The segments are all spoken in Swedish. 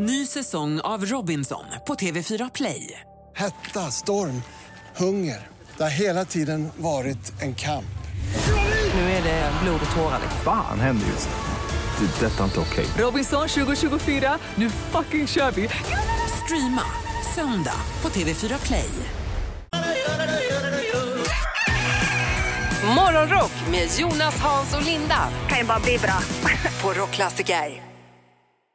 Ny säsong av Robinson på TV4 Play. Hetta, storm, hunger. Det har hela tiden varit en kamp. Nu är det blod och tårar. Fan händer just nu. Det. är Detta är inte okej. Robinson 2024, nu fucking kör vi! Streama söndag på TV4 Play. Morgonrock med Jonas, Hans och Linda kan ju bara bli bra. på Rockklassiker.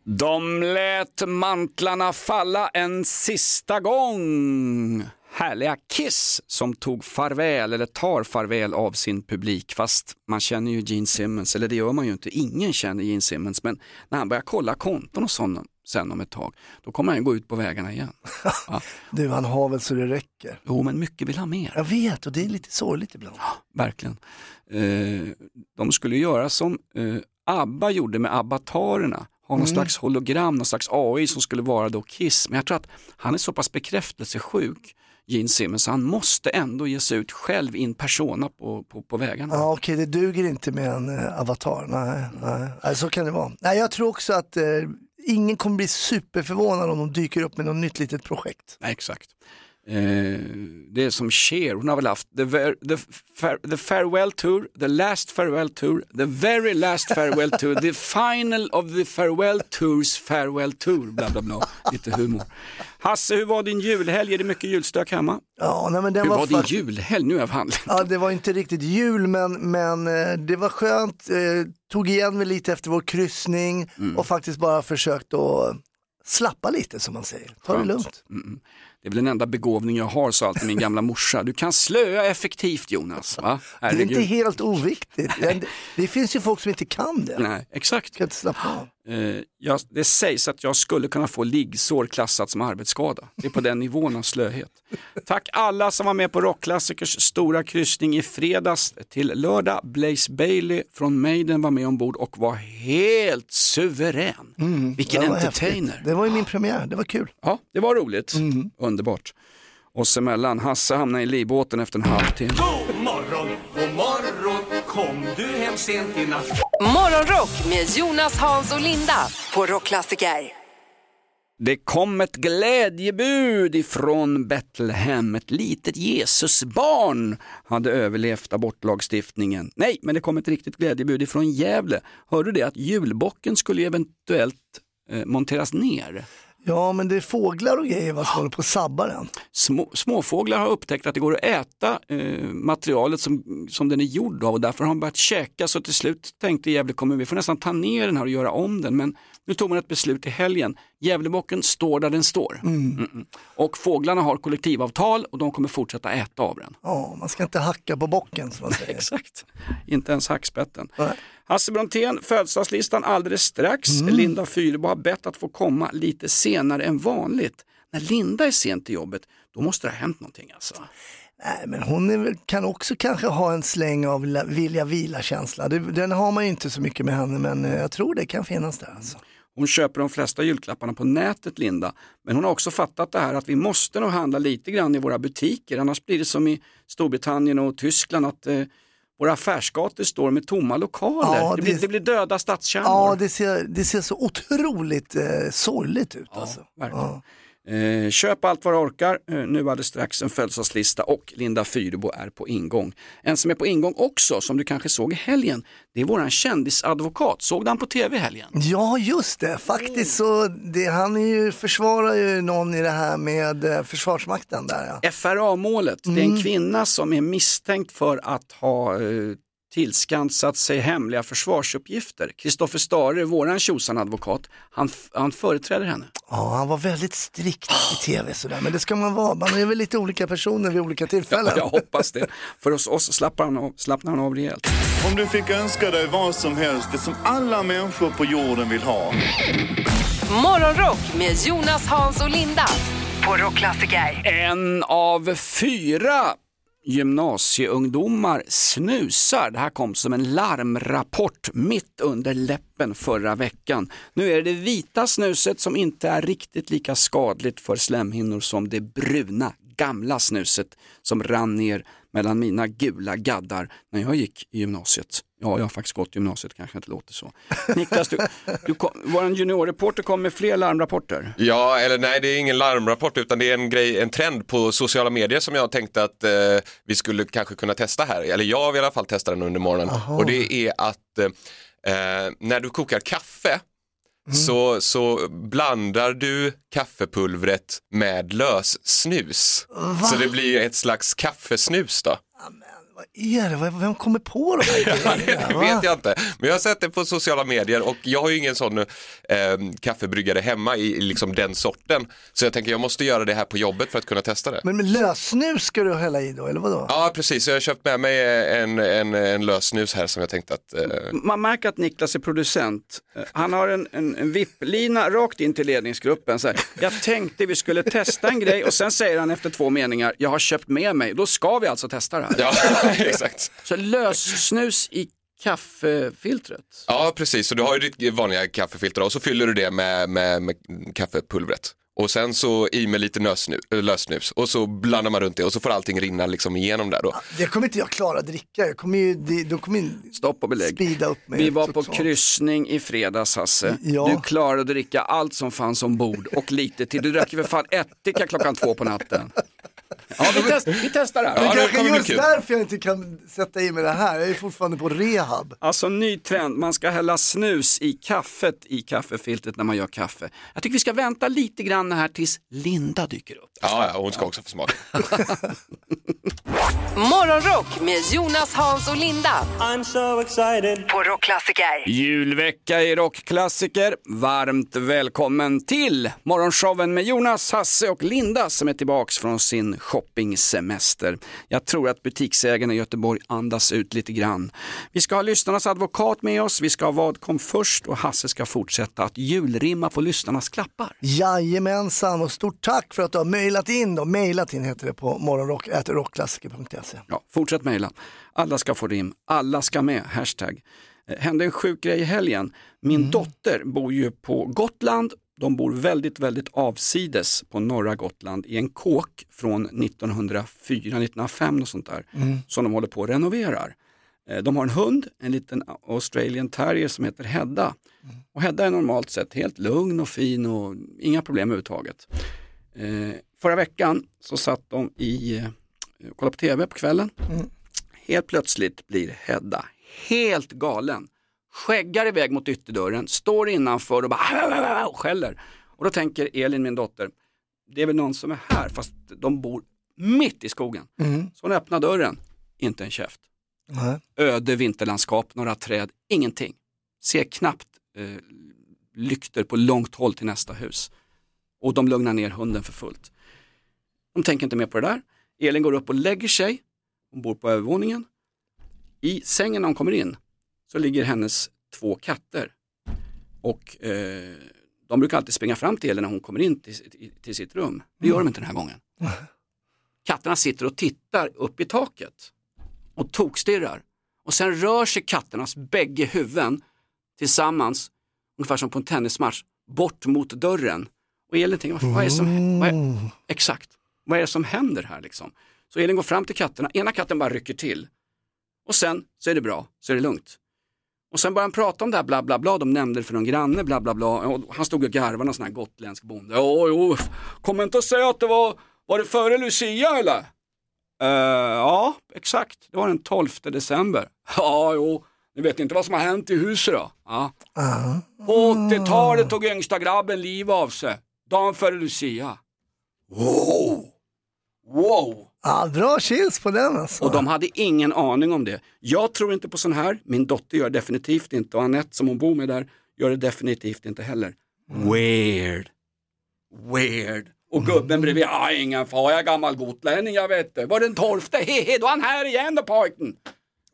De lät mantlarna falla en sista gång. Härliga Kiss som tog farväl eller tar farväl av sin publik. Fast man känner ju Gene Simmons, eller det gör man ju inte. Ingen känner Gene Simmons, men när han börjar kolla konton och sånt sen om ett tag, då kommer han gå ut på vägarna igen. Ja. Du, han har väl så det räcker. Jo, men mycket vill ha mer. Jag vet och det är lite sorgligt ibland. Verkligen. Eh, de skulle göra som eh, ABBA gjorde med abbatarerna. Ha någon slags hologram, någon slags AI som skulle vara då Kiss. Men jag tror att han är så pass bekräftelsesjuk, Gene Simmons, han måste ändå ge sig ut själv in persona på, på, på vägarna. Ja, okej, det duger inte med en eh, avatar. Nej, nej. nej, så kan det vara. Nej, jag tror också att eh, ingen kommer bli superförvånad om de dyker upp med något nytt litet projekt. Nej, exakt. Eh, det är som Cher, hon har väl haft the, ver, the, far, the farewell tour, the last farewell tour, the very last farewell tour, the final of the farewell tours farewell tour, bla bla bla. Lite humor. Hasse, hur var din julhelg? Är det mycket julstök hemma? Ja, nej, men den Hur var, var din julhelg? Nu är jag handlat. Ja, det var inte riktigt jul men, men eh, det var skönt. Eh, tog igen mig lite efter vår kryssning Mm. och faktiskt bara försökt att slappa lite som man säger. Ta det lugnt. Det är väl den enda begåvning jag har, sa alltid min gamla morsa. Du kan slöa effektivt Jonas. Va? Det är inte helt oviktigt. Det, finns ju folk som inte kan det. Nej, exakt. Ska inte slappna av. Eh, jag, det sägs att jag skulle kunna få liggsår klassat som arbetsskada. Det är på den nivån av slöhet. Tack alla som var med på Rockklassikers stora kryssning i fredags till lördag. Blaze Bailey från Maiden var med ombord och var helt suverän. Vilken Det var entertainer. häftigt. Det var ju min premiär, det var kul. Ja, det var roligt. Underbart. Oss emellan, Hasse hamnade i livbåten efter en halvtimme. God morgon, god morgon, kom du hem sent i natt? Morgonrock med Jonas, Hans och Linda på Rockklassiker. Det kom ett glädjebud ifrån Betlehem. Ett litet Jesusbarn hade överlevt abortlagstiftningen. Nej, men det kom ett riktigt glädjebud ifrån Gävle. Hörde du det att julbocken skulle eventuellt eh, monteras ner? Ja, men det är fåglar och grejer va, som håller på att sabba den. Små, småfåglar har upptäckt att det går att äta eh, materialet som, som den är gjord av och därför har de börjat käka så till slut tänkte Gävle kommun vi får nästan ta ner den här och göra om den men nu tog man ett beslut i helgen. Gävlebocken står där den står. Mm-mm. Och fåglarna har kollektivavtal och de kommer fortsätta äta av den. Ja, man ska inte hacka på bocken som man säger. Exakt, inte ens hackspetten. Nej. Hasse Brontén, födelsedagslistan alldeles strax. Linda Fyrebo har bett att få komma lite senare än vanligt. När Linda är sent till jobbet, då måste det ha hänt någonting alltså. Nej, men hon är kan också kanske ha en släng av vilja vila-känsla. Den har man ju inte så mycket med henne, men eh, jag tror det kan finnas där. Alltså. Hon köper de flesta julklapparna på nätet, Linda. Men hon har också fattat det här att vi måste nog handla lite grann i våra butiker. Annars blir det som i Storbritannien och Tyskland att eh, våra affärsgator står med tomma lokaler. Ja, det, blir, det- det blir döda stadskärnor. Ja, det ser, det ser så otroligt eh, sorgligt ut. alltså. Eh, köp allt vad du orkar. Eh, nu det strax en födelsedagslista och Linda Fyrebo är på ingång. En som är på ingång också, som du kanske såg i helgen, det är våran kändisadvokat. Såg du han på tv i helgen? Ja, just det. Faktiskt så, det, han är ju, försvarar ju någon i det här med eh, Försvarsmakten där ja. FRA-målet, det är en kvinna som är misstänkt för att ha eh, tillskansat sig hemliga försvarsuppgifter. Kristoffer Stare, våran tjosan-advokat, han, han företräder henne. Ja, han var väldigt strikt i tv sådär, men det ska man vara. Man är väl lite olika personer vid olika tillfällen. Jag hoppas det. För oss, oss slappnar, han av, slappnar han av rejält. Om du fick önska dig vad som helst, det som alla människor på jorden vill ha. Morgonrock med Jonas, Hans och Linda på Rockklassiker. En av fyra gymnasieungdomar snusar. Det här kom som en larmrapport mitt under läppen förra veckan. Nu är det det vita snuset som inte är riktigt lika skadligt för slemhinnor som det bruna gamla snuset som rann ner mellan mina gula gaddar när jag gick i gymnasiet. Ja, jag har faktiskt gått i gymnasiet, kanske inte låter så. Niklas, du, du kom, vår juniorreporter kom med fler larmrapporter. Ja, eller nej, det är ingen larmrapport utan det är en grej, en trend på sociala medier som jag tänkte att eh, vi skulle kanske kunna testa här. Eller jag vill i alla fall testa den under morgonen. Och det är att eh, när du kokar kaffe så, så blandar du kaffepulvret med lössnus. Så det blir ett slags kaffesnus då. Vad är det? Vem kommer på de här grejerna? Det vet jag inte, men jag har sett det på sociala medier och jag har ju ingen sån eh, kaffebryggare hemma i, liksom den sorten. Så jag tänker jag måste göra det här på jobbet för att kunna testa det. Men med lössnus ska du hälla i då, eller vadå? Ja precis, så jag har köpt med mig en, en, en lössnus här som jag tänkte att eh, Man märker att Niklas är producent. Eh, Han har en, en, en vipplina rakt in till ledningsgruppen. Så här, jag tänkte vi skulle testa en grej och sen säger han efter två meningar, jag har köpt med mig. Då ska vi alltså testa det här. Ja, exakt. Så lössnus i kaffefiltret. Ja, precis. Så du har ju ditt vanliga kaffefilter och så fyller du det med, med, med kaffepulvret. Och sen så i med lite nösnu, lössnus och så blandar man runt det och så får allting rinna liksom igenom där då. Det kommer inte jag klara att dricka. Jag kommer ju, det, de kommer ju Stopp och belägg. speeda upp mig. Vi var på totalt. kryssning i fredags Hasse. Ja. Du klarade att dricka allt som fanns ombord och lite till. Du drack ju för fan ättika klockan två på natten. Ja, vi, test, vi testar det här. Det Ja, det kanske just kul. därför jag inte kan sätta i mig det här. Jag är fortfarande på rehab. Alltså ny trend, man ska hälla snus i kaffet i kaffefiltret när man gör kaffe. Jag tycker vi ska vänta lite grann här tills Linda dyker upp. Ja, ja, hon ska också få smaka. Morgonrock med Jonas, Hans och Linda. I'm so excited. På Rockklassiker. Julvecka i rockklassiker. Varmt välkommen till morgonshowen med Jonas, Hasse och Linda som är tillbaks från sin shoppingsemester. Jag tror att butiksägarna i Göteborg andas ut lite grann. Vi ska ha lyssnarnas advokat med oss, vi ska ha Vad kom först och Hasse ska fortsätta att julrimma på lyssnarnas klappar. Jajamensan och stort tack för att du har mejlat in då. Mejlat in heter det på morgonrock.rockklassiker.se. Ja, fortsätt mejla. Alla ska få rim, alla ska med, hashtag. Eh, Hände en sjuk grej i helgen. Min dotter bor ju på Gotland. De bor väldigt, väldigt avsides på norra Gotland i en kåk från 1904, 1905 och sånt där. Som de håller på och renoverar. Eh, De har en hund, en liten Australian terrier som heter Hedda. Och Hedda är normalt sett helt lugn och fin och inga problem överhuvudtaget. Eh, förra veckan så satt de i, eh, kollade på tv på kvällen. Helt plötsligt blir Hedda helt galen. Skäggar iväg mot ytterdörren, står innanför och bara och skäller. Och då tänker Elin, min dotter, det är väl någon som är här fast de bor mitt i skogen. Så hon öppnar dörren, inte en käft. Nej. Öde vinterlandskap, några träd, ingenting. Ser knappt eh, lykter på långt håll till nästa hus. Och de lugnar ner hunden för fullt. De tänker inte mer på det där. Elin går upp och lägger sig. Hon bor på övervåningen. I sängen när hon kommer in så ligger hennes två katter. Och eh, de brukar alltid springa fram till Elin när hon kommer in till, till, till sitt rum. Det gör de inte den här gången. Katterna sitter och tittar upp i taket och tokstirrar. Och sen rör sig katternas bägge huvuden tillsammans, ungefär som på en tennismatch, bort mot dörren. Och Elin tänker, vad är det som, vad är, exakt, vad är det som händer här liksom? Så Elin går fram till katterna, ena katten bara rycker till. Och sen så är det bra, så är det lugnt. Och sen började han prata om det här bla bla bla, de nämnde det för någon granne bla bla bla. Och han stod och garvade, någon sån här gotländsk bonde. Jo, jo, kom inte och säga att det var, var det före Lucia eller? Eh, ja, exakt. Det var den 12 december. Ja, jo. Ni vet inte vad som har hänt i huset då? Ja. På 80-talet tog yngsta grabben liv av sig. Dagen före Lucia. Wow! Wow! Ja, bra chills på den alltså. Och de hade ingen aning om det. Jag tror inte på sån här, min dotter gör definitivt inte och Anette som hon bor med där gör det definitivt inte heller. Weird. Weird. Och gubben bredvid, ja ingen fara, jag är gammal gotlänning, jag vet det. Var den tolfte, hehe, då är han här igen då pojken.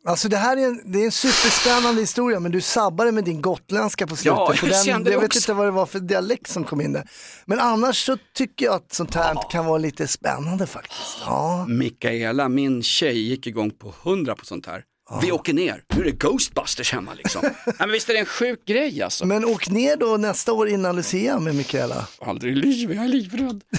Alltså det här är en, det är en superspännande historia men du sabbade med din gotländska på slutet. Ja, jag den, kände jag vet inte vad det var för dialekt som kom in där. Men annars så tycker jag att sånt här kan vara lite spännande faktiskt. Ja. Mikaela, min tjej, gick igång på hundra på sånt här. Vi åker ner, nu är det Ghostbusters hemma liksom. Nej, men visst är det en sjuk grej alltså. Men åk ner då nästa år innan Lucia med Mikaela. Aldrig i livet, jag är livrädd.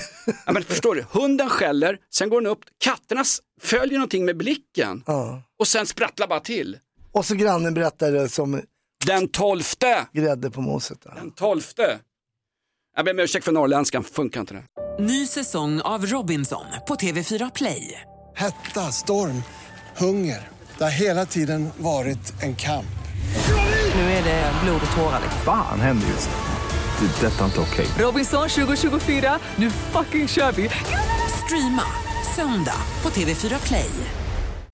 Ja, men förstår du, hunden skäller, sen går den upp, katterna följer någonting med blicken Ja. Och sen sprattlar bara till. Och så grannen berättade som Den tolfte, grädde på moset. Där. den tolfte. Jag ber om ursäkt för norrländskan, funkar inte det. Ny säsong av Robinson på TV4 Play. Hetta, storm, hunger. Det har hela tiden varit en kamp. Nu är det blod och tårar. liksom. Fan händer just nu. Det. är Detta är inte okej. Robinson 2024, nu fucking kör vi! Streama söndag på TV4 Play.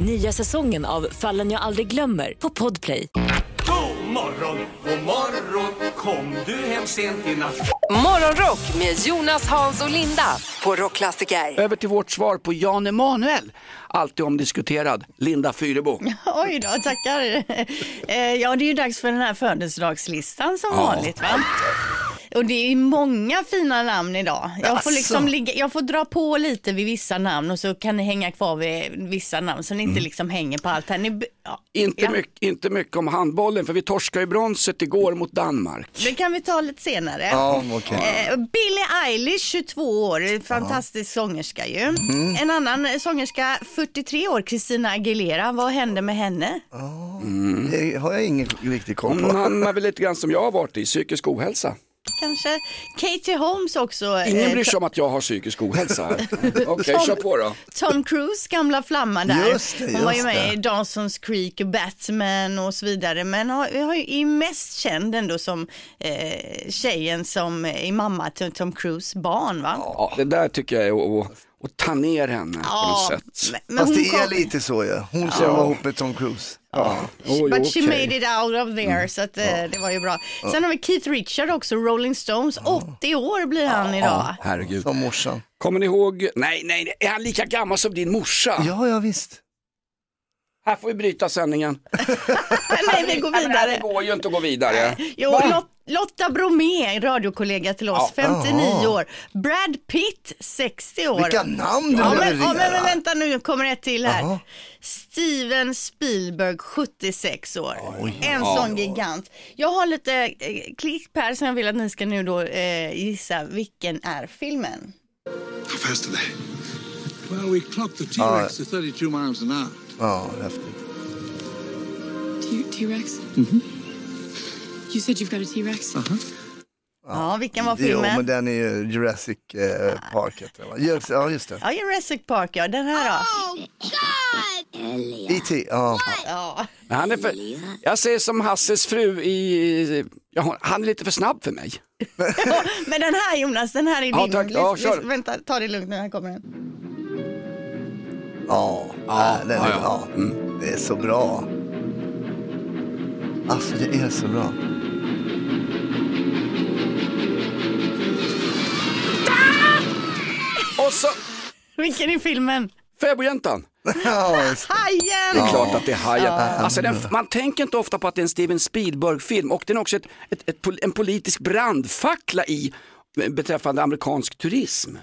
Nya säsongen av Fallen jag aldrig glömmer på Podplay. God morgon, god morgon Kom du hem sent i natt Morgonrock med Jonas, Hans och Linda på Rockklassiker. Över till vårt svar på Jan Emanuel, alltid omdiskuterad, Linda Fyrebo. Oj då, tackar. Eh, Ja, det är ju dags för den här födelsedagslistan som Ja. vanligt. Va? Och det är många fina namn idag. Jag får, liksom Asså. ligga, jag får dra på lite vid vissa namn och så kan ni hänga kvar vid vissa namn så ni inte liksom hänger på allt här. Ni, ja, Inte, ja, mycket, inte mycket om handbollen, för vi torskade ju bronset igår mot Danmark. Det kan vi ta lite senare. Ja, okej. Eh, Billie Eilish, 22 år, fantastisk sångerska ju. Mm. En annan sångerska, 43 år, Christina Aguilera. Vad hände med henne? Det har jag ingen riktig koll Hon på. hamnar väl lite grann som jag har varit i, psykisk ohälsa. Kanske. Katie Holmes också. Ingen eh, bryr sig om att jag har psykisk ohälsa här. Okej, Tom- kör på då. Tom Cruise gamla flamma där. Just det, Hon var ju just med det. i Dawson's Creek, Batman och så vidare. Men har, har ju, är mest känd ändå som eh, tjejen som är mamma till Tom Cruise barn va? Ja, det där tycker jag är att ta ner henne på något sätt. men, men Fast hon det är kom- lite så ju. Hon som var ihop med Tom Cruise. Ja. Oj, But she made it out of there, så att, eh, det var ju bra. Sen har vi Keith Richard också, Rolling Stones. 80 år blir han idag. Herregud. Som morsan. Kommer ni ihåg, nej, nej, nej, är han lika gammal som din morsa? Ja, ja visst. Här får vi bryta sändningen. Nej, vi går Det vidare. här går ju inte att gå vidare. Jo, Va? Lot- Lotta Bromé, radiokollega till oss, Ja. 59 Jaha. år. Brad Pitt, 60 år. Vilka namn du Ja men, ja, men, men vänta nu kommer ett till här. Jaha. Steven Spielberg, 76 år. En Ja. sån gigant. Jag har lite eh, klipp här som jag vill att ni ska nu då eh, gissa vilken är filmen. How fast are they? Well, we clocked the T-Rex at 32 miles an hour. Ja, häftigt. T-Rex? You said you've got a T-Rex? Ja, vilken var Jo, filmen? men den är ju Jurassic eh, Park heter den, va? Jurassic- Ja, just det. Ja, Jurassic Park ja, den här då. E.T. Ja. Ja. Men Han är för, jag säger som Hasses fru i, ja, han är lite för snabb för mig. Men den här Jonas, den här är Ja, din. tack. Ja, kör. Vänta, ta det lugnt nu, här kommer den. Ja, Ja, den är, ja, ja. ja. Mm. det är så bra. Alltså det är så bra. Och så Vilken är filmen? Fäbodjäntan. Hajen! Det är klart att det är Hajen. Alltså den, man tänker inte ofta på att det är en Steven Spielberg-film och den är också ett, ett, ett, en politisk brandfackla i beträffande amerikansk turism.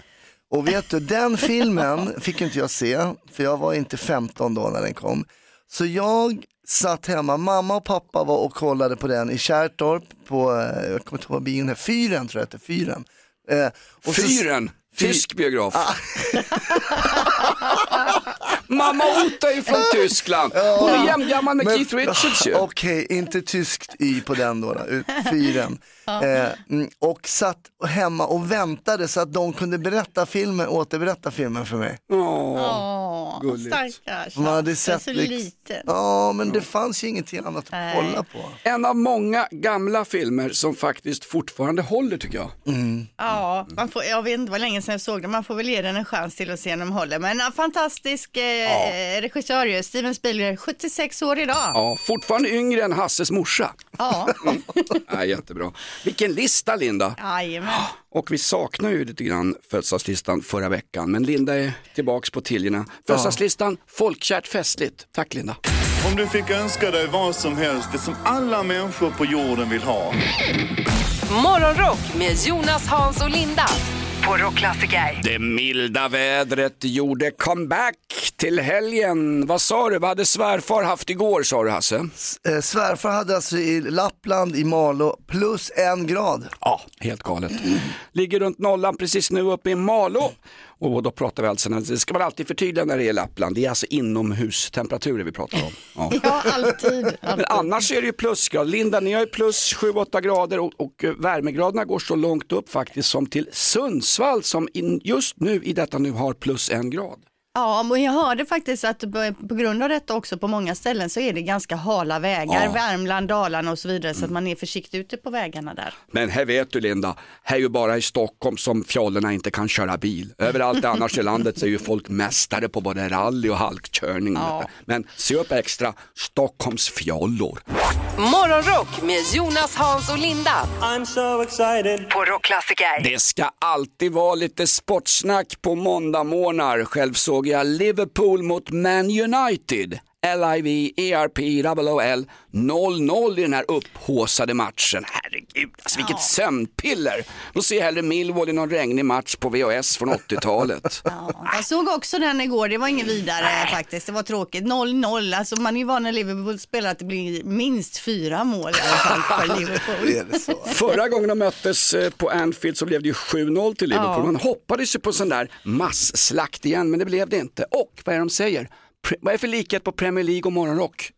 Och vet du, den filmen fick inte jag se, för jag var inte 15 då när den kom. Så jag satt hemma, mamma och pappa var och kollade på den i Kärrtorp på, eh, jag kommer inte ihåg vad bion är, Fyren tror jag det heter, Fyren. Eh, och så- Fyren, Fy- tysk biograf. Mamma Ota är från Tyskland. Hon är jämngammal med Men- Keith Richards ju. Okej, inte tyskt y på den då, då ut- fyren. eh, mm, och satt hemma och väntade så att de kunde berätta filmen, återberätta filmen för mig. Åh, gulligt. stackars. Man hade sett så liten. Ja, men det fanns ju ingenting annat att Nej. kolla på. En av många gamla filmer som faktiskt fortfarande håller tycker jag. Ja, man får, jag vet inte vad länge sedan jag såg den, man får väl ge den en chans till att se om de håller. Men en fantastisk eh, regissör ju, Steven Spielberg, 76 år idag. Ja, fortfarande yngre än Hasses morsa. Ja, Ja, jättebra. Vilken lista Linda! jajamän. Och vi saknar ju lite grann födelsedagslistan förra veckan, men Linda är tillbaks på tiljorna. Födelsedagslistan, folkkärt festligt. Tack Linda. Om du fick önska dig vad som helst, det som alla människor på jorden vill ha. Morgonrock med Jonas, Hans och Linda på Rockklassiker. Det milda vädret gjorde comeback till helgen. Vad sa du, vad hade svärfar haft igår sa du Hasse? Eh, svärfar hade alltså i Lappland, i Malå, plus en grad. Ja, helt galet. Ligger runt nollan precis nu uppe i Malå. Och då pratar vi alltså, det ska man alltid förtydliga när det är Lappland, det är alltså inomhustemperaturer vi pratar om. Ja. Ja, alltid. Men annars är det ju plusgrad. Linda, ni har ju plus 7-8 grader och, och eh, värmegraderna går så långt upp faktiskt som till Sundsvall som in, just nu i detta nu har plus en grad. Ja, men jag hörde faktiskt att på grund av detta också på många ställen så är det ganska hala vägar, Ja. Värmland, Dalarna och så vidare, så att man är försiktig ute på vägarna där. Men här vet du Linda, här är ju bara i Stockholm som fjollorna inte kan köra bil. Överallt annars i landet så är ju folk mästare på både rally och halkkörning. Ja. Men se upp extra, Stockholms fjollor. Morgonrock med Jonas, Hans och Linda. I'm so excited. På Rockklassiker. Det ska alltid vara lite sportsnack på måndagmorgnar. Själv såg jag Liverpool mot Man United. L-I-V-E-R-P-O-O-L 0-0 i den här upphåsade matchen. Herregud, alltså vilket sömnpiller. Då ser jag hellre Millwall i någon regnig match på VHS från 80-talet. Jag såg också den igår, det var inget vidare faktiskt, det var tråkigt. 0-0, alltså man är ju van när Liverpool spelar att det blir minst fyra mål i alla fall för Liverpool. Förra gången de möttes eh, på Anfield så blev det ju 7-0 till Liverpool. Ja. Man hoppades ju på sån där massslakt igen, men det blev det inte. Och vad är det de säger? Vad är för likhet på Premier League och morgonrock?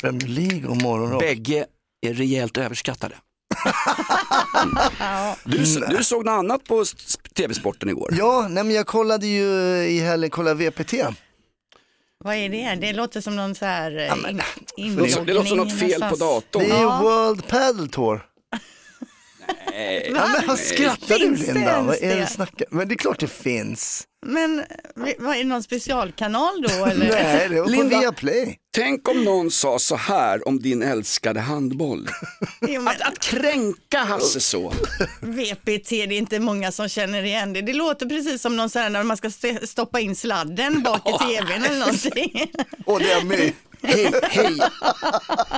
Premier League och morgonrock? Bägge är rejält överskattade. Du, du såg något annat på tv-sporten igår? Ja, nej men jag kollade ju i helgen, kollade VPT. Vad är det? Det låter som någon så här eh, in, Det låter som något fel på datorn. Det är Ja. World Padel Tour. Nej. Ja, men skrattar du Linda? Vad är det snackar? Men det är klart det finns. Men vad är det någon specialkanal då eller? Nej, det var på Linda, Viaplay. Tänk om någon sa så här om din älskade handboll. Jo, men, Att, att kränka Hasse så. VPT, det är inte många som känner igen det. Det låter precis som någon sån här när man ska st- stoppa in sladden bak i tvn eller någonting. Och det är my. Hej, hej.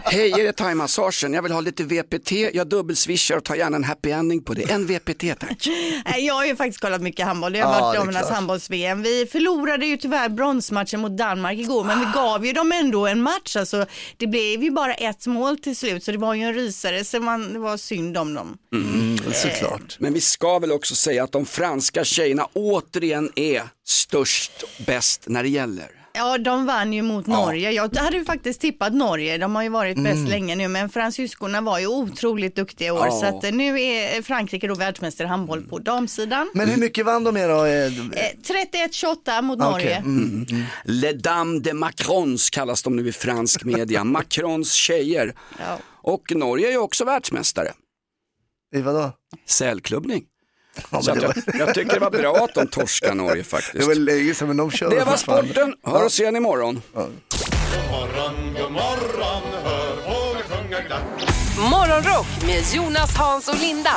Hej, är det thaimassagen? Jag vill ha lite VPT, jag dubbelswishar och tar gärna en happy ending på det. En VPT tack. Nej, Jag har ju faktiskt kollat mycket handboll. Det har Ja, varit damernas handbolls-VM. Vi förlorade ju tyvärr bronsmatchen mot Danmark igår, men vi gav ju dem ändå en match. Alltså, det blev ju bara ett mål till slut, så det var ju en rysare, så man, det var synd om dem. Mm, såklart. Men vi ska väl också säga att de franska tjejerna återigen är störst, bäst när det gäller. Ja, de vann ju mot Norge. Jag hade ju faktiskt tippat Norge. De har ju varit bäst länge nu, men fransyskorna var ju otroligt duktiga i år. Ja. Så att eh, nu är Frankrike då världsmästare i handboll på damsidan. Men hur mycket vann de med då? Eh, Eh, 31-28 mot okej. Norge. Mm, mm. Les dames de Macrons kallas de nu i fransk media. Macrons tjejer. Ja. Och Norge är ju också världsmästare. I vadå? Sälklubbning. Ja, Så det, jag, var, jag tycker det var bra att de torskar Norge det faktiskt. var länge sedan men de kör Det var sporten. Hör oss igen imorgon. Morgonrock med Jonas, Hans och Linda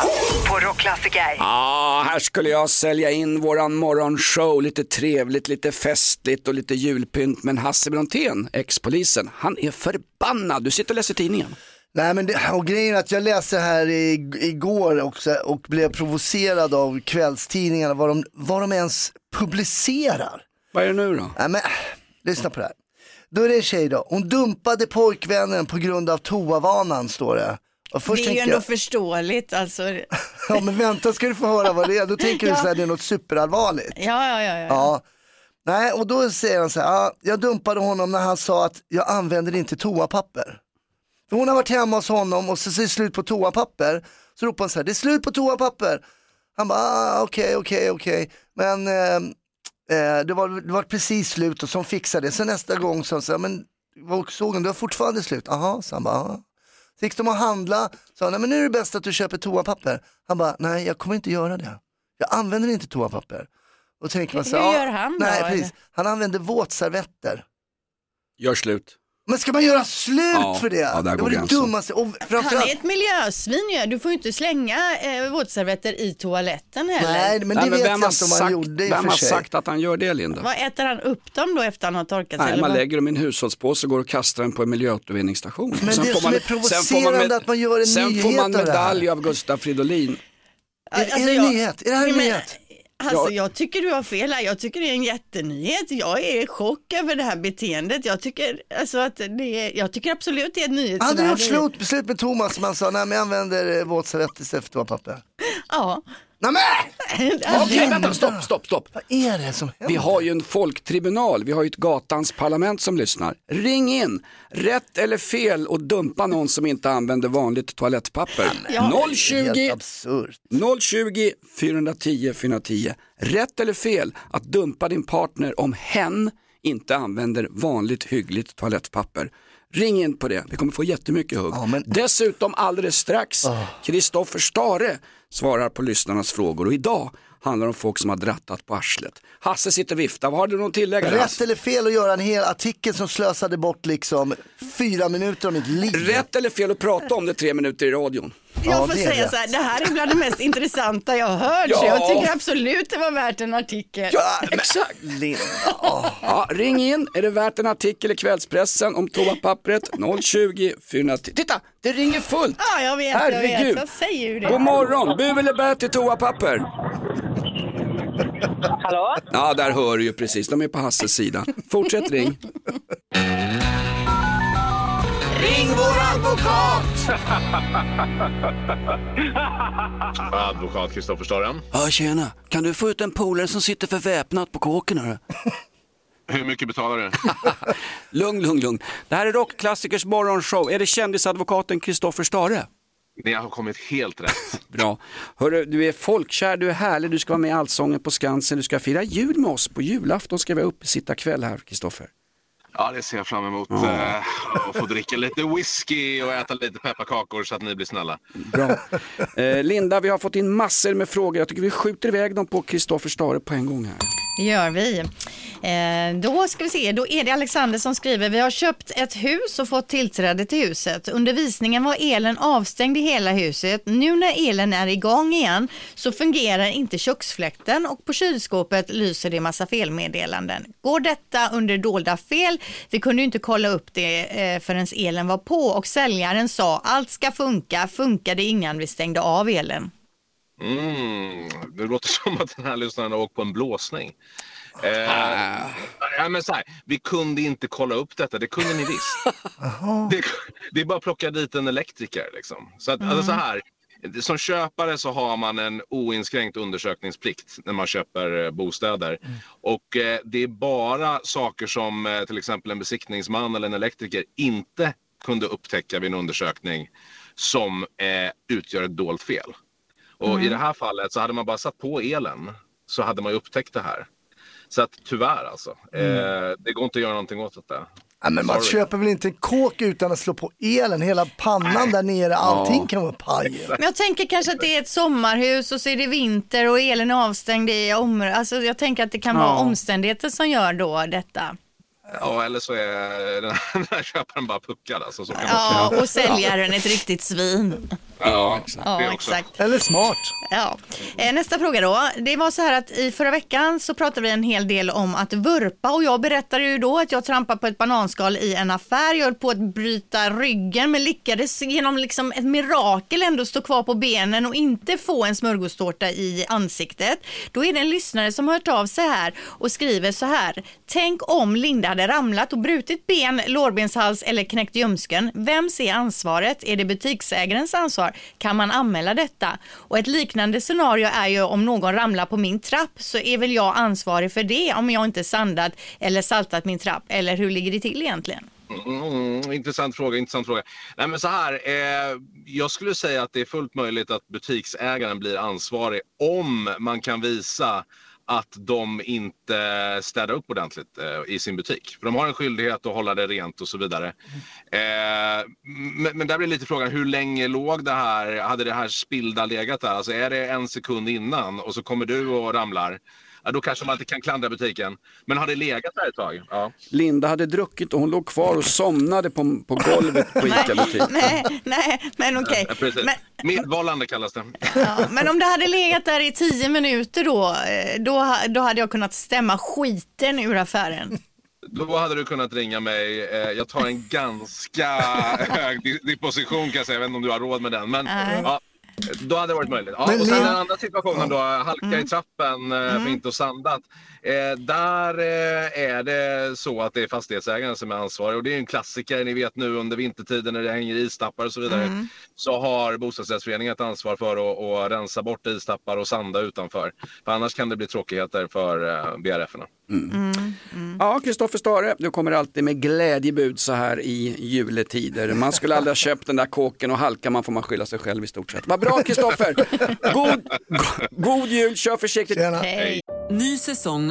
på Rockklassiker. Ja, här skulle jag sälja in våran morgonshow. Lite trevligt, lite festligt och lite julpynt. Men Hasse Brontén, ex-polisen, han är förbannad. Du sitter och läser tidningen. Nej men det, och grejen är att jag läste här i, igår också och blev provocerad av kvällstidningarna vad de, vad de ens publicerar. Vad är det nu då? Nej men, lyssna på det här. Då är det en tjej då, hon dumpade pojkvännen på grund av toavanan står det. Och först det är ju ändå jag, förståeligt. Alltså. Ja, ja men vänta ska du få höra vad det är, då tänker du Ja. så här, det är något superallvarligt. ja, ja. ja. Ja. Nej, och då säger han så här, ja, jag dumpade honom när han sa att jag använder inte toapapper. För hon har varit hemma hos honom och så säger det slut på toapapper. Så ropar han så här, det är slut på toapapper. Han bara, ah, okej, okej, okej. Men eh, eh, det, var, det var precis slut och så hon fixade det. Sen nästa gång så sa han, men vad såg hon, det var fortfarande slut. Jaha, så han bara, "Ja." Så gick de och handla, sa han, nej men nu är det bäst att du köper toapapper. Han bara, nej jag kommer inte göra det. Jag använder inte toapapper. Och tänker man så Hur här, gör "Ja, han då, Nej, eller?" precis. Han använder våtservetter. Gör slut. Men ska man göra slut Ja, för det? ja, det var det dummaste. Och Han framförallt, är ett miljösvin ju. Du får ju inte slänga eh, våtservetter i toaletten heller. Nej, men det Nej, men vet jag har inte om han sagt- gjorde i Vem har sig. sagt att han gör det Linda? Vad äter han upp dem då efter han har torkat sig? Nej, eller man vad? lägger dem i en hushållspåse och går och kastar den på en miljöåtervinningsstation. Men det som är sen får man provocerande att man gör en Sen nyhet får man av det här. medalj av Gustaf Fridolin. Är, är det en nyhet? Är det här en nyhet? Alltså Ja. jag tycker du har fel här. Jag tycker det är en jättenyhet. Jag är i chock över det här beteendet. Jag tycker, alltså att det är, jag tycker absolut det är ett nyhetsvärde. Hade du gjort slut, slut med Thomas som han sa, nej men jag använder våtservett istället för toapapper? Ja. Nej men! Okej, vänta, stopp, stopp, stopp. Vad är det som händer? Vi har ju en folktribunal, vi har ju ett gatans parlament som lyssnar. Ring in, rätt eller fel och dumpa någon som inte använder vanligt toalettpapper. Ja. 020 Helt absurt. 020 410 410. Rätt eller fel att dumpa din partner om hen inte använder vanligt hyggligt toalettpapper. Ring in på det, vi kommer få jättemycket hugg. Dessutom alldeles strax, Kristoffer Stare svarar på lyssnarnas frågor och idag handlar om folk som har drattat på arslet. Hasse sitter och viftar, har du någon tillägg? Rätt eller fel att göra en hel artikel som slösade bort liksom fyra minuter av mitt liv? Rätt eller fel att prata om det tre minuter i radion? Jag får säga så här, det här är bland det mest intressanta jag har hört. Så Ja. jag tycker absolut det var värt en artikel. Ja, exakt. Ja, ring in, är det värt en artikel i kvällspressen om toapappret 020 410. Titta, det ringer fullt. Ja, jag vet, jag vet. Herregud. Jag säger ju det. God morgon, bu eller bä till toapapper? Hallå? Ja, där hör du ju precis, de är på Hasses sida. Fortsätt ring. Ring vår advokat! Advokat Kristoffer Staren. Ja, tjena. Kan du få ut en polare som sitter för väpnat på kåken? Hörru? Hur mycket betalar du? Lugn, lugn, lugn. Det här är Rockklassikers morgonshow. Är det kändisadvokaten Kristoffer Stare? Ni har kommit helt rätt. Bra. Hörru, du är folkkär, du är härlig, du ska vara med i Allsången på Skansen, du ska fira jul med oss. På julafton ska vi ha uppesittarkväll här, Kristoffer. Ja, det ser jag fram emot. Ja. Eh, få dricka lite whisky och äta lite pepparkakor så att ni blir snälla. Bra. Eh, Linda, vi har fått in massor med frågor. Jag tycker vi skjuter iväg dem på Kristoffer Stare på en gång här. Det gör vi. Eh, då ska vi se, då är det Alexander som skriver, vi har köpt ett hus och fått tillträde till huset. Under visningen var elen avstängd i hela huset. Nu när elen är igång igen så fungerar inte köksfläkten och på kylskåpet lyser det massa felmeddelanden. Går detta under dolda fel? Vi kunde ju inte kolla upp det eh, förrän elen var på och säljaren sa allt ska funka, funkade innan vi stängde av elen. Mm, det låter som att den här lyssnaren har åkt på en blåsning. Eh, ja, men så här, vi kunde inte kolla upp detta, det kunde ni visst. det, det är bara att plocka dit en elektriker. Liksom. Så att, alltså så här, som köpare så har man en oinskränkt undersökningsplikt när man köper eh, bostäder. Och eh, det är bara saker som eh, till exempel en besiktningsman eller en elektriker inte kunde upptäcka vid en undersökning som eh, utgör ett dolt fel. Och Mm. i det här fallet så hade man bara satt på elen så hade man ju upptäckt det här. Så att tyvärr alltså, eh, det går inte att göra någonting åt detta. Ja, men man Sorry. köper väl inte en kåk utan att slå på elen, hela pannan där nere, allting kan vara paj. Men jag tänker kanske att det är ett sommarhus och så är det vinter och elen är avstängd i området. Alltså jag tänker att det kan vara Ja. omständigheter som gör då detta. Ja, eller så är den här, den här köparen bara puckad. Alltså, så kan Ja, och säljaren ett riktigt svin. Ja, exakt. Ja, exakt. Eller smart. Ja. Eh, Nästa fråga då. Det var så här att i förra veckan så pratade vi en hel del om att vurpa och jag berättade ju då att jag trampade på ett bananskal i en affär. Jag höll på att bryta ryggen men lyckades genom liksom ett mirakel ändå stå kvar på benen och inte få en smörgåstårta i ansiktet. Då är det en lyssnare som har hört av sig här och skriver så här. Tänk om Linda hade ramlat och brutit ben, lårbenshals eller knäckt ljumsken. Vems är ansvaret? Är det butiksägarens ansvar? Kan man anmäla detta? Och ett liknande scenario är ju om någon ramlar på min trapp så är väl jag ansvarig för det om jag inte sandat eller saltat min trapp. Eller hur ligger det till egentligen? Mm, intressant fråga, intressant fråga. Nej, men så här, eh, jag skulle säga att det är fullt möjligt att butiksägaren blir ansvarig om man kan visa att de inte städar upp ordentligt eh, i sin butik. För de har en skyldighet att hålla det rent och så vidare. Eh, men, men där blir lite frågan, hur länge låg det här, hade det här spillda legat där? Alltså är det en sekund innan och så kommer du och ramlar ja, då kanske man inte kan klandra butiken. Men har det legat där ett tag? Ja. Linda hade druckit och hon låg kvar och somnade på, på golvet på ICA-butiken. Nej, nej, men okej. Ja, precis. Men, Medvållande kallas det. ja, men om det hade legat där i tio minuter då, eh, då, då hade jag kunnat stämma skiten ur affären. Då hade du kunnat ringa mig. Eh, Jag tar en ganska hög di- disposition kan jag säga. Jag vet inte om du har råd med den. Men ja, då hade det varit möjligt. Ja, och sen den andra situationen då, halka i trappen eh, för inte att sandat. Eh, där eh, är det så att det är fastighetsägaren som är ansvarig och det är en klassiker. Ni vet nu under vintertiden när det hänger istappar och så vidare så har bostadsrättsföreningen ett ansvar för att, att rensa bort istappar och sanda utanför. För annars kan det bli tråkigheter för eh, BRF-erna. Ja, Kristoffer Stare, du kommer alltid med glädjebud så här i juletider. Man skulle aldrig ha köpt den där kåken och halkar man får man skylla sig själv i stort sett. Vad bra Kristoffer! God, go, god jul, kör försiktigt. Hej. Ny säsong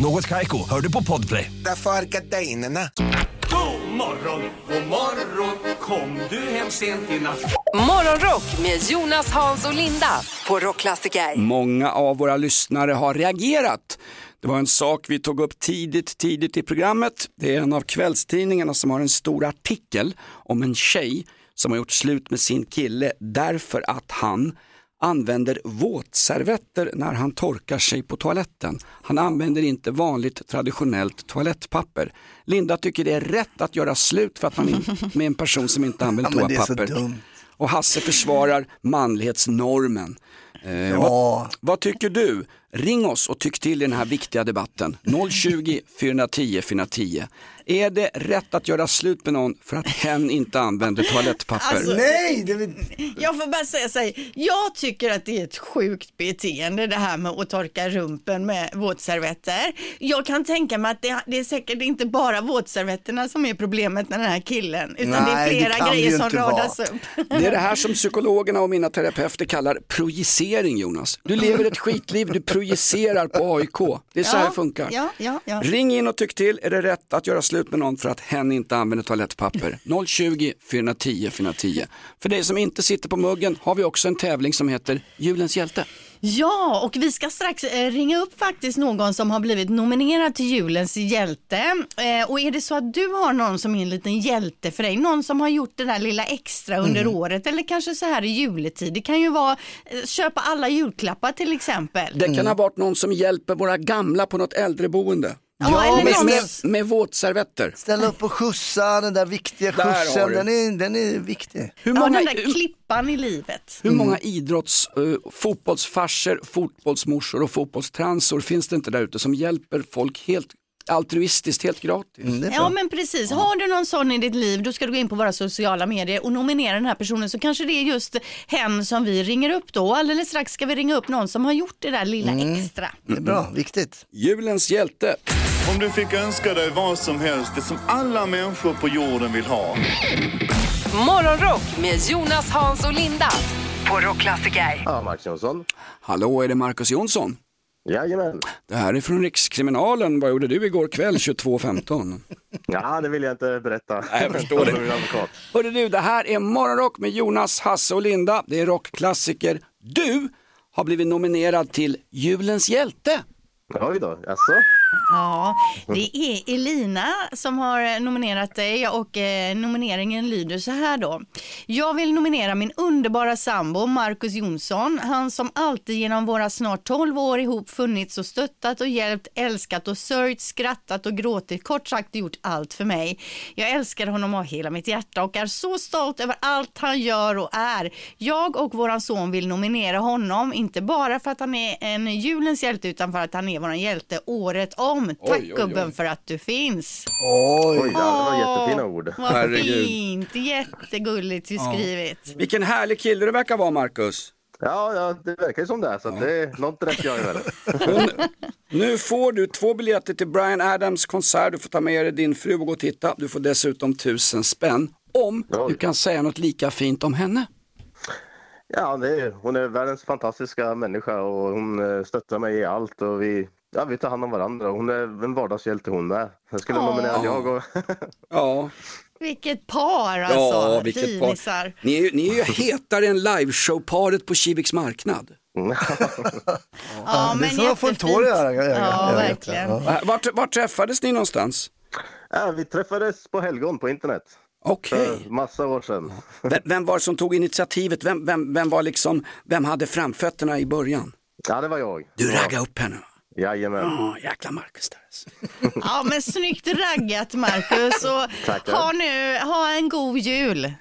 Något Kaiko, hör du på Podplay. Därför är. God morgon, god morgon Kom du hem sent i natt Morgonrock med Jonas, Hans och Linda på Rockklassiker. Många av våra lyssnare har reagerat. Det var en sak vi tog upp tidigt, tidigt i programmet. Det är en av kvällstidningarna som har en stor artikel om en tjej som har gjort slut med sin kille därför att han använder våtservetter när han torkar sig på toaletten. Han använder inte vanligt traditionellt toalettpapper. Linda tycker det är rätt att göra slut för att man in, med en person som inte använder Ja, är toapapper. Och Hasse försvarar manlighetsnormen. Eh, Ja. vad, vad tycker du? Ring oss och tyck till i den här viktiga debatten. 020 410 410. Är det rätt att göra slut med någon för att hen inte använder toalettpapper? Alltså, Nej! Det vill... Jag får bara säga så här, jag tycker att det är ett sjukt beteende det här med att torka rumpen med våtservetter. Jag kan tänka mig att det, det är säkert inte bara våtservetterna som är problemet med den här killen, utan Nej, det är flera det grejer som radas vara. upp. Det är det här som psykologerna och mina terapeuter kallar projicering Jonas. Du lever ett skitliv, du projicerar på AIK. Det är så här det funkar. Ja, ja, ja. Ring in och tyck till, är det rätt att göra slut med någon för att hen inte använder toalettpapper? 020 410 410. För dig som inte sitter på muggen har vi också en tävling som heter Julens hjälte. Ja, och vi ska strax eh, ringa upp faktiskt någon som har blivit nominerad till julens hjälte. Eh, och är det så att du har någon som är en liten hjälte för dig, någon som har gjort det där lilla extra under Mm. året eller kanske så här i juletid. Det kan ju vara eh, köpa alla julklappar till exempel. Det kan ha varit någon som hjälper våra gamla på något äldreboende. Ja, eller med, med, med våtservetter. Ställa upp och skjutsa, den där viktiga Där har skjutsen, du. den är, den är viktig. Hur Ja, många, den där klippan i livet. hur många idrotts, uh, fotbollsfarser, fotbollsmorsor och fotbollstransor finns det inte där ute som hjälper folk helt altruistiskt, helt gratis? Ja men precis, har du någon sån i ditt liv då ska du gå in på våra sociala medier och nominera den här personen så kanske det är just hen som vi ringer upp då. Alldeles strax ska vi ringa upp någon som har gjort det där lilla extra. Det är bra, viktigt. Julens hjälte. Om du fick önska dig vad som helst, det som alla människor på jorden vill ha. Morgonrock med Jonas, Hans och Linda på Rockklassiker. Ja, Max Jonsson. Hallå, är det Marcus Jonsson? Jajamän. Det här är från Rikskriminalen. Vad gjorde du igår kväll 22.15? Ja, det vill jag inte berätta. Nej, jag förstår det. Hörru du, det här är Morgonrock med Jonas, Hasse och Linda. Det är rockklassiker. Du har blivit nominerad till Julens hjälte. Oj då, jaså? Ja, det är Elina som har nominerat dig och eh, nomineringen lyder så här då. Jag vill nominera min underbara sambo Marcus Jonsson. Han som alltid genom våra snart 12 år ihop funnits och stöttat och hjälpt, älskat och sörjt, skrattat och gråtit. Kort sagt gjort allt för mig. Jag älskar honom av hela mitt hjärta och är så stolt över allt han gör och är. Jag och våran son vill nominera honom, inte bara för att han är en julens hjälte utan för att han är våran hjälte året om. Tack Oj, oj, oj. gubben för att du finns. Oj, det var Åh, jättefina ord. Vad Herregud. fint, jättegulligt Ja. skrivet. Vilken härlig kille du verkar vara Marcus. Ja, ja, det verkar ju som det. Så att det är något rätt jag väl. Nu får du två biljetter till Brian Adams konsert. Du får ta med dig din fru och gå och titta. Du får dessutom tusen spänn om du kan säga något lika fint om henne. Ja, det är, hon är världens fantastiska människa och hon eh, stöttar mig i allt och vi, ja, vi tar hand om varandra. Hon är en vardagshjälte hon med. Jag skulle nominera jag och... Ja. Vilket par alltså, Ja, vilket par. Ni är, ju- ni är ju hetare än liveshow-paret på Kiviks marknad. Ja, det men är så man får en tår i ögat. Ja, verkligen. Äh, vart träffades ni någonstans? Ja, vi träffades på helgon på internet. Okej. För massa år sedan. Vem, vem var det som tog initiativet? Vem, vem, vem var liksom, vem hade framfötterna i början? Ja, det var jag. Du raggade upp henne? Jajamän. Ja, jäkla Marcus där. Ja, men snyggt raggat Marcus och ha nu, ha en god jul.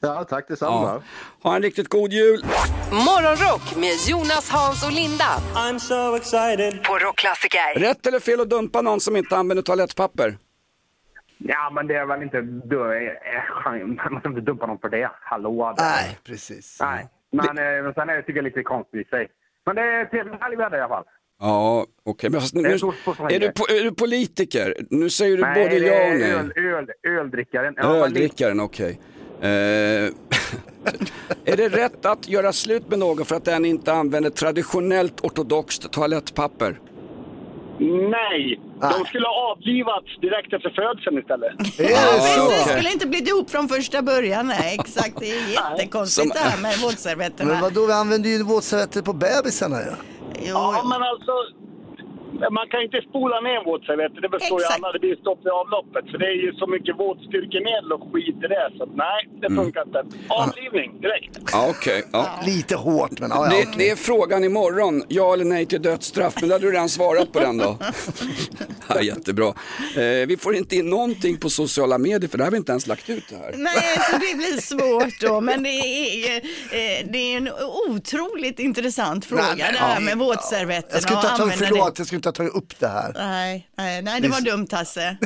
Ja, tack detsamma. Ja. Ha en riktigt god jul. Morgonrock med Jonas, Hans och Linda. I'm so excited. På Rockklassiker. Rätt eller fel att dumpa någon som inte använder toalettpapper? Ja, men det är väl inte... Du, eh, man måste inte dumpa någon för det. Hallå? Nej, precis. Nej. Men, eh, men sen är det, tycker jag, lite konstigt i sig. Men det är trevligt väder i alla fall. Ja, okej. Men nu, Det är är, du, po- är du politiker? Nu säger du nej, både ja och är nej. öl, öl, öldrickaren. Men Öldrickaren, okej. Eh, är det rätt att göra slut med någon för att den inte använder traditionellt ortodoxt toalettpapper? Nej, de skulle ha avlivats direkt efter födseln istället. Ja, okej. Det skulle inte blivit ihop från första början. Nej, exakt. Det är jättekonstigt det här med våtservetterna. Men vadå, vi använder ju våtservetter på bebisarna ju. Ja, men alltså... Man kan inte spola ner våtservetter, det består ju Exakt. annat. Det blir stopp i avloppet. För det är ju så mycket våtstyrkemedel och skit i det. Så att, nej, det Mm. funkar inte. Avlivning direkt. Ja, okej. Ja. Lite hårt, men ja, ja, det, okej. det är frågan imorgon, ja eller nej till dödsstraff, men då hade du redan svarat på den då. Ja, jättebra. Eh, vi får inte in någonting på sociala medier för det har vi inte ens lagt ut det här. Nej, så det blir svårt då. Men det är, eh, det är en otroligt intressant fråga Nej, men, det här ja. med våtservetterna. Jag skulle tagit, använda förlåt, jag skulle inte ha tagit upp det här. Nej, nej, nej, det var dumt Hasse.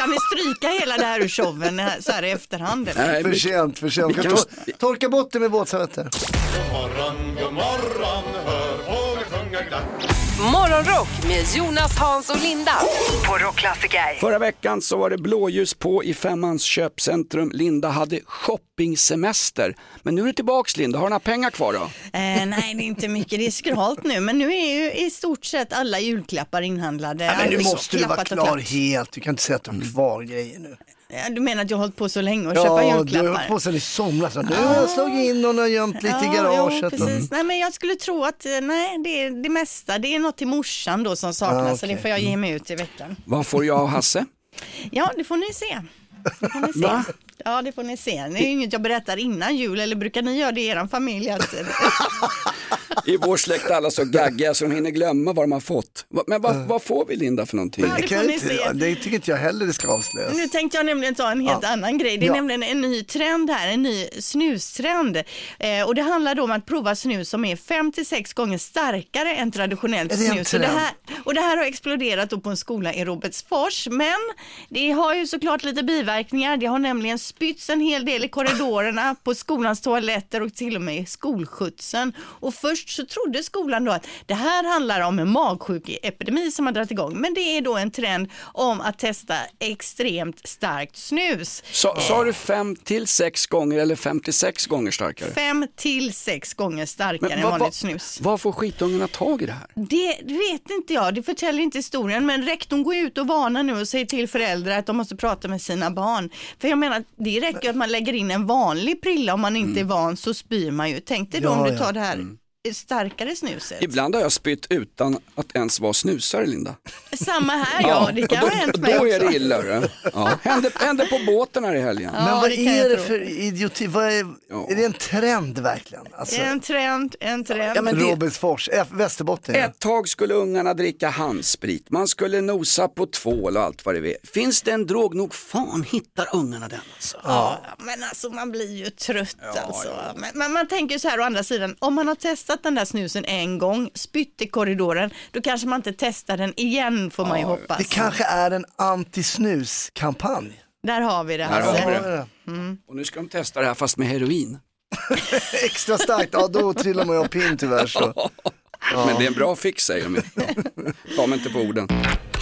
Kan vi stryka hela det här ur showen så här i efterhand? eller? för sent, för sent. vi Kan kan- tor- torka bort det med våtservetter. morgon, god morgon, hör fåglar sjunga glatt. Morgonrock med Jonas, Hans och Linda. På Rockklassiker. Förra veckan så var det blåljus på i Femmans köpcentrum. Linda hade shoppingsemester. Men nu är det tillbaks Linda, har du några pengar kvar då? Eh, nej, det är inte mycket. Det är skralt nu. Men nu är ju i stort sett alla julklappar inhandlade. Nej, men nu Allt måste du vara klar helt. Du kan inte säga att du har kvar grejer nu. Ja, Du menar att jag har hållit på så länge och köpa Ja, du har julklappar? hållit på sedan i somras. Nu har jag slagit in och gömt lite i Ja, garaget. Jo, precis. Nej, men jag skulle tro att eh, nej, det är det mesta. Det är något till morsan då som saknas, Ah, så det får jag ge mig ut i veckan. Vad får jag och Hasse? Ja, det får ni se. Det får ni se. Va? Ja, det får ni se. Det är ju inget jag berättar innan jul, eller brukar ni göra det i er familj? I vår släkt är alla så gaggiga så de hinner glömma vad de har fått. Men vad, vad får vi Linda för någonting? Det kan jag inte, se. det tycker inte jag heller det ska avslöjas. Nu tänkte jag nämligen ta en helt Ja. annan grej. Det är Ja. nämligen en ny trend här, en ny snustrend. Eh, och det handlar då om att prova snus som är 5-6 gånger starkare än traditionellt det snus. Och det, här, och det här har exploderat då på en skola i Robertsfors. Men det har ju såklart lite biverkningar. Det har nämligen spytts en hel del i korridorerna, på skolans toaletter och till och med i skolskjutsen. Och först så trodde skolan då att det här handlar om en magsjukeepidemi som har dragit igång. Men det är då en trend om att testa extremt starkt snus. Sa, sa du fem till sex gånger eller 56 gånger starkare? Fem till sex gånger starkare än vad- vanligt vad- snus. Var får skitungarna tag i det här? Det vet inte jag, det förtäljer inte historien, men rektorn går ut och varnar nu och säger till föräldrar att de måste prata med sina barn. För jag menar, det räcker ju att man lägger in en vanlig prilla om man inte är van så spyr man ju. Tänk dig då Ja, om du ja. tar det här starkare snuset. Ibland har jag spytt utan att ens vara snusare Linda. Samma här ja, det kan och ha hänt då, mig då är det illa. Ja. Hände, hände på båten här i helgen. Ja, Men vad det är det tro. för idioti? Vad är, är det en trend verkligen? Alltså, En trend, en trend. Ja, det- Robertsfors, F- Västerbotten. ja. Ett tag skulle ungarna dricka handsprit, man skulle nosa på tvål och allt vad det är. Finns det en drog, nog fan hittar ungarna den alltså. Ja, men alltså man blir ju trött alltså. Men, men man tänker så här å andra sidan, om man har testat den där snusen en gång, spytt i korridoren, då kanske man inte testar den igen får man ju hoppas. Det kanske är en antisnus-kampanj. Där har vi det Där har Hasse. vi det. Och nu ska de testa det här fast med heroin. Extra starkt, ja då trillar man ju av pinn tyvärr. Så. Men det är en bra fix säger de. Ta mig inte på orden.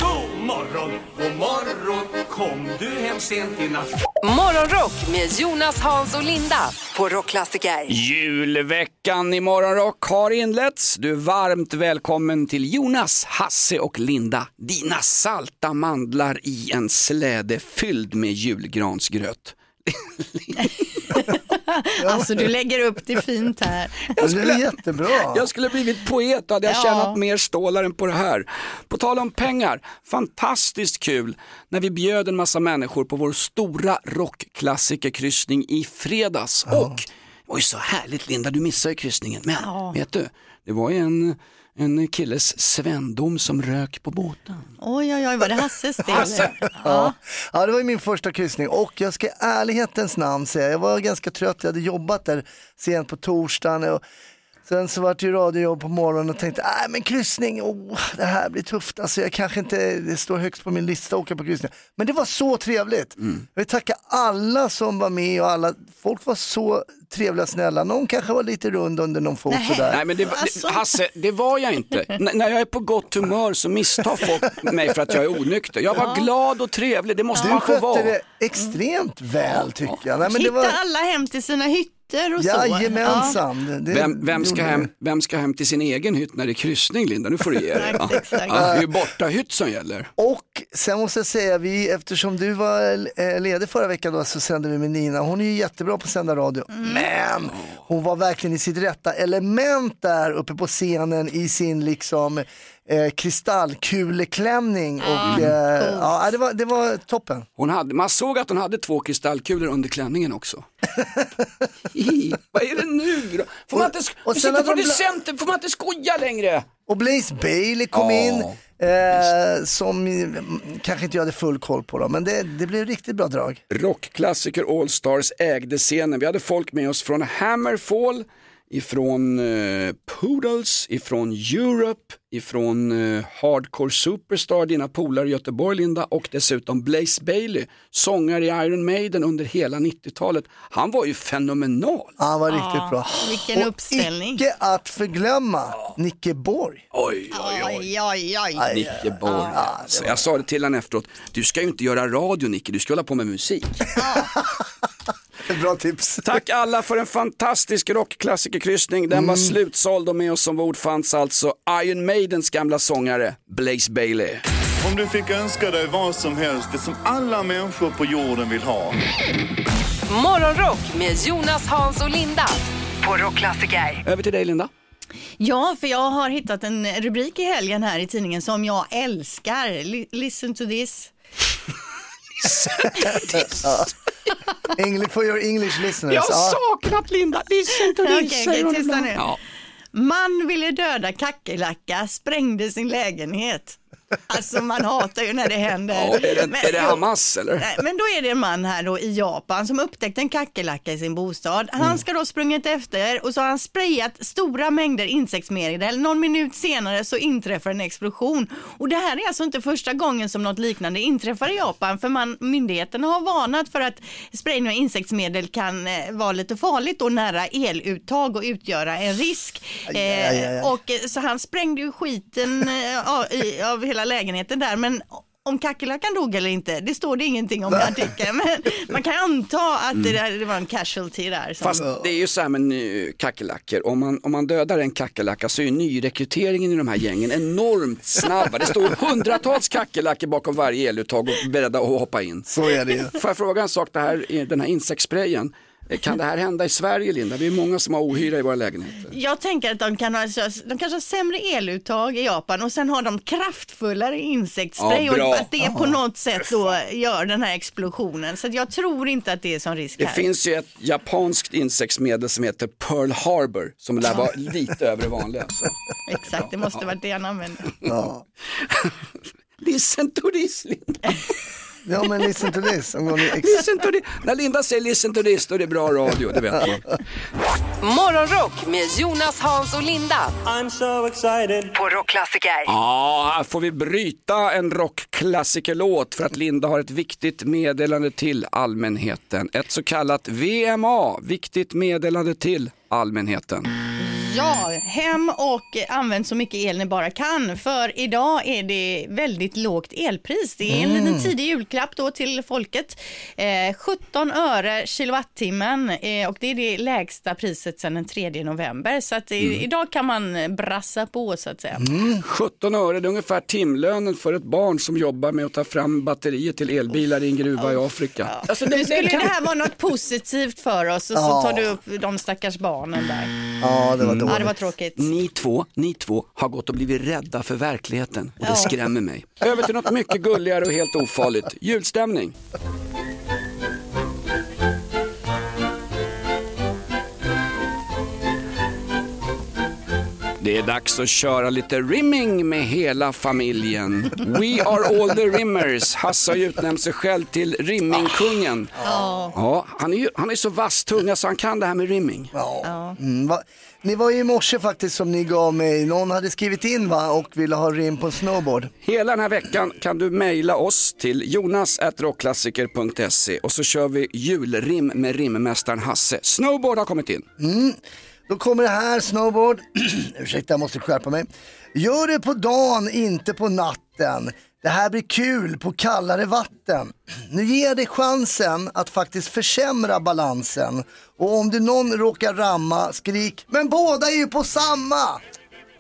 God morgon, god morgon Kom du hem sent i natt Morgonrock med Jonas, Hans och Linda på Rockklassiker. Julveckan i Morgonrock har inletts. Du är varmt välkommen till Jonas, Hasse och Linda. Dina salta mandlar i en släde fylld med julgransgröt. Alltså du lägger upp det fint här. Det är jättebra. Jag skulle blivit poet hade jag Ja. tjänat mer stålar än på det här. På tal om pengar, fantastiskt kul när vi bjöd en massa människor på vår stora rockklassikerkryssning i fredags. Och det var ju så härligt Linda, du missade ju kryssningen. Men Ja. vet du, det var ju en, en killes svendom som rök på båten. Oj, oj, oj, var det Hasses del? Ja. ja, det var ju min första kryssning och jag ska i ärlighetens namn säga, jag var ganska trött, jag hade jobbat där sent på torsdagen och sen så var det ju radiojobb på morgonen och tänkte, nej men kryssning, oh, det här blir tufft, alltså jag kanske inte, det står högst på min lista att åka på kryssning. Men det var så trevligt. Jag vill tacka alla som var med och alla, folk var så trevliga och snälla, någon kanske var lite rund under någon fot sådär. Nej men det, var- Alltså. det, Hasse, det var jag inte. N- när jag är på gott humör så misstar folk mig för att jag är onykter. Jag var glad och trevlig, det måste Du man få skötte vara. det extremt väl tycker jag. Nej, men det Hitta var... alla hem till sina hytter och så. Jajamensan. Det- Vem, vem, ska hem, vem ska hem till sin egen hytt när det är kryssning Linda? Nu får du ge dig. Ja. Ja, det är ju borta hytt som gäller. Och sen måste jag säga, vi, eftersom du var eh, ledig förra veckan då, så sände vi med Nina. Hon är ju jättebra på att sända radio. Men hon var verkligen i sitt rätta element där uppe på scenen i sin liksom eh, kristallkuleklänning. Och, eh, ja, det, var, det var toppen. Hon hade, man såg att hon hade två kristallkulor under klänningen också. Vad är det nu då? Får man inte, och sen sitter producenten, får man inte skoja längre? Och Blaze Bailey kom Ja, in, eh, som kanske inte jag hade full koll på då, men det, det blev riktigt bra drag. Rockklassiker All Stars ägde scenen. Vi hade folk med oss från Hammerfall, ifrån eh, Poodles, ifrån Europe, ifrån eh, Hardcore Superstar, dina polare i Göteborg Linda och dessutom Blaze Bailey, sångare i Iron Maiden under hela 90-talet. Han var ju fenomenal. Han var riktigt bra. Vilken och uppställning. icke att förglömma, Nicke Borg. Oj, Oj, oj, oj. Nicke Borg. alltså. Jag sa det till honom efteråt, du ska ju inte göra radio Nicke, du ska hålla på med musik. Bra tips. Tack alla för en fantastisk rockklassikerkryssning. Den var slutsåld och med oss som bord fanns alltså Iron Maidens gamla sångare Blaze Bailey. Om du fick önska dig vad som helst, det som alla människor på jorden vill ha. Morgonrock med Jonas, Hans och Linda på Rockklassiker. Över till dig Linda. Ja, för jag har hittat en rubrik i helgen här i tidningen som jag älskar. Li- Listen to this. English for your English listeners. Jag har saknat Linda, listen to this. okej, säger hon tysta nu. Ja. Man ville döda kackerlacka, sprängde sin lägenhet. Alltså man hatar ju när det händer. Ja, är det, Men- är det Hamas eller? Nej, men då är det en man här då i Japan som upptäckte en kackerlacka i sin bostad. Han Mm. ska då sprungit efter och så har han sprayat stora mängder insektsmedel. Någon minut senare så inträffar en explosion. Och det här är alltså inte första gången som något liknande inträffar i Japan för man, myndigheterna har varnat för att sprayning av insektsmedel kan eh, vara lite farligt och nära eluttag och utgöra en risk. aj, aj, aj. Eh, och eh, så han sprängde ju skiten eh, av, av hela lägenheten där men om kackerlackan dog eller inte, det står det ingenting om i artikeln. Men man kan anta att det, där, det var en casualty där. Som, Fast det är ju så här med kackerlackor, om man, om man dödar en kackerlacka så är nyrekryteringen i de här gängen enormt snabba. Det står hundratals kackerlackor bakom varje eluttag och beredda att hoppa in. Så är det ju. Får jag fråga en sak, det här, den här insektssprayen, Kan det här hända i Sverige Linda? Vi är många som har ohyra i våra lägenheter. Jag tänker att de kan ha, de kanske har sämre eluttag i Japan och sen har de kraftfullare insektsspray Ja, och att det på något sätt då gör den här explosionen. Så att jag tror inte att det är sån risk Det här. finns ju ett japanskt insektsmedel som heter Pearl Harbor som lär vara lite över det vanliga. Så. Exakt, det måste vara det han använder. Ja. Listen to this Linda. Ja men listen to this. I'm gonna ex- Listen to this. När Linda säger listen to this då är det bra radio, det vet man. Morgonrock med Jonas, Hans och Linda. I'm so excited. På Rockklassiker. Ja, här får vi bryta en rockklassikerlåt för att Linda har ett viktigt meddelande till allmänheten. Ett så kallat VMA, viktigt meddelande till allmänheten. Ja, hem och använd så mycket el ni bara kan. För idag är det väldigt lågt elpris. Det är en Mm. liten tidig julklapp då till folket. Eh, 17 öre kilowattimmen eh, och det är det lägsta priset sedan den 3 november. Så att, eh, idag kan man brassa på så att säga. 17 öre, det är ungefär timlönen för ett barn som jobbar med att ta fram batterier till elbilar i en gruva i Afrika. Alltså, nu skulle det här vara något positivt för oss och så Ja. tar du upp de stackars barnen där. Ja, det var Ja, det var tråkigt. Ni två, ni två har gått och blivit rädda för verkligheten och det Ja. skrämmer mig. Över till något mycket gulligare och helt ofarligt. Julstämning. Det är dags att köra lite rimming med hela familjen. We are all the rimmers. Hasse har ju utnämnt sig själv till rimmingkungen. Ja, han är ju han är så vass tunga så han kan det här med rimming. Ja. Mm, va? Ni var ju i morse faktiskt som ni gav mig, någon hade skrivit in va och ville ha rim på en snowboard. Hela den här veckan kan du mejla oss till jonas.rockklassiker.se och så kör vi julrim med rimmästaren Hasse. Snowboard har kommit in. Mm. Då kommer det här, snowboard. Ursäkta, jag måste skärpa mig. Gör det på dagen, inte på natten. Det här blir kul på kallare vatten. Nu ger jag dig chansen att faktiskt försämra balansen. Och om du någon råkar ramma, skrik, men båda är ju på samma!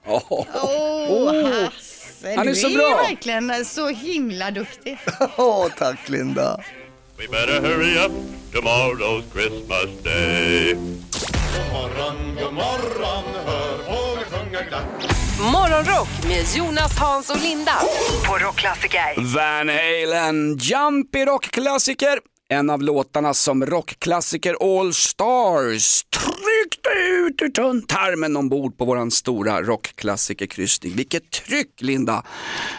Oh. Åh, Hasse, Han är du så är bra. ju verkligen så himla duktig. Åh, tack Linda. We better hurry up, tomorrow's Christmas day. God morgon, god morgon, hör fåglar sjunga glatt. Morgonrock med Jonas, Hans och Linda. På Rockklassiker. Van Halen, Jump i rockklassiker. En av låtarna som rockklassiker All Stars tryckte ut ur tunntarmen ombord på våran stora rockklassikerkryssning. Vilket tryck Linda!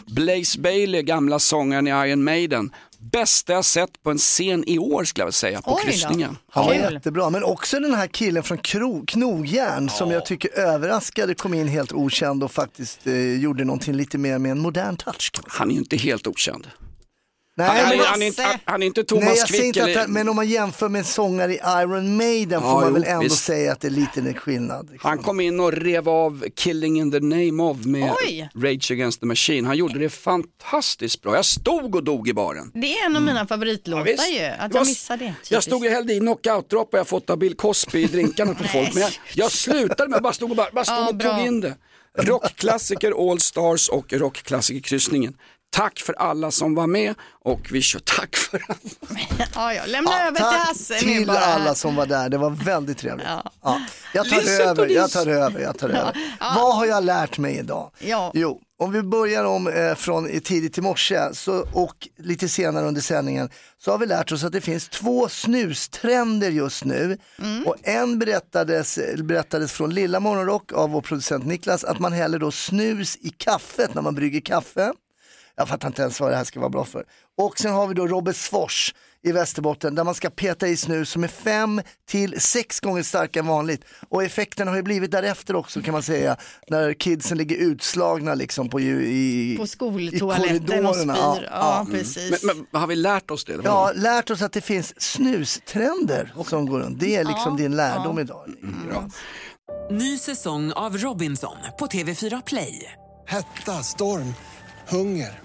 Blaze Bailey, gamla sångaren i Iron Maiden. Bästa jag sett på en scen i år skulle jag vilja säga, på kryssningen. Han var jättebra, men också den här killen från Kro- Knogjärn som jag tycker överraskade, kom in helt okänd och faktiskt eh, gjorde någonting lite mer med en modern touch. Han är ju inte helt okänd. Nej, han, han, men- är- han, är inte, han, han är inte Thomas Nej, jag Quick inte att, eller... han- men om man jämför med en sångare i Iron Maiden får Ja, man jo, väl ändå visst. säga att det är lite en skillnad. Han kom in och rev av Killing in the name of med Oj. Rage Against the Machine. Han gjorde det fantastiskt bra. Jag stod och dog i baren. Det är en av mina favoritlåtar Mm. Ja, ju, att jag missade det. Jag stod och hällde i knockout-droppar jag fått av Bill Cosby i drinkarna på folk. Men jag, jag slutade med att bara stod och, bara, bara stod Ja, och tog in det. Rockklassiker All Stars och rockklassikerkryssningen. Tack för alla som var med och vi kör tack för alla. Ja, ja. Lämna Ja, över till Hasse till bara. alla som var där, det var väldigt trevligt. Ja. Jag tar över, jag tar över, jag tar över. Vad har jag lärt mig idag? Ja. Jo, om vi börjar om eh, från tidigt i morse så, och lite senare under sändningen så har vi lärt oss att det finns två snustrender just nu. Och en berättades, berättades från Lilla Morgonrock av vår producent Niklas att man häller då snus i kaffet när man brygger kaffe. Jag fattar inte ens vad det här ska vara bra för. Och sen har vi då Robertsfors i Västerbotten där man ska peta i snus som är fem till sex gånger starkare än vanligt. Och effekten har ju blivit därefter också kan man säga. När kidsen ligger utslagna liksom på, i, På i skoltoaletten och spyr. Ja, precis. Men, men har vi lärt oss det? Ja, lärt oss att det finns snustrender som går runt. Det är liksom Ja, din lärdom ja. idag. Ny säsong av Robinson på TV4 Play. Hetta, storm, hunger.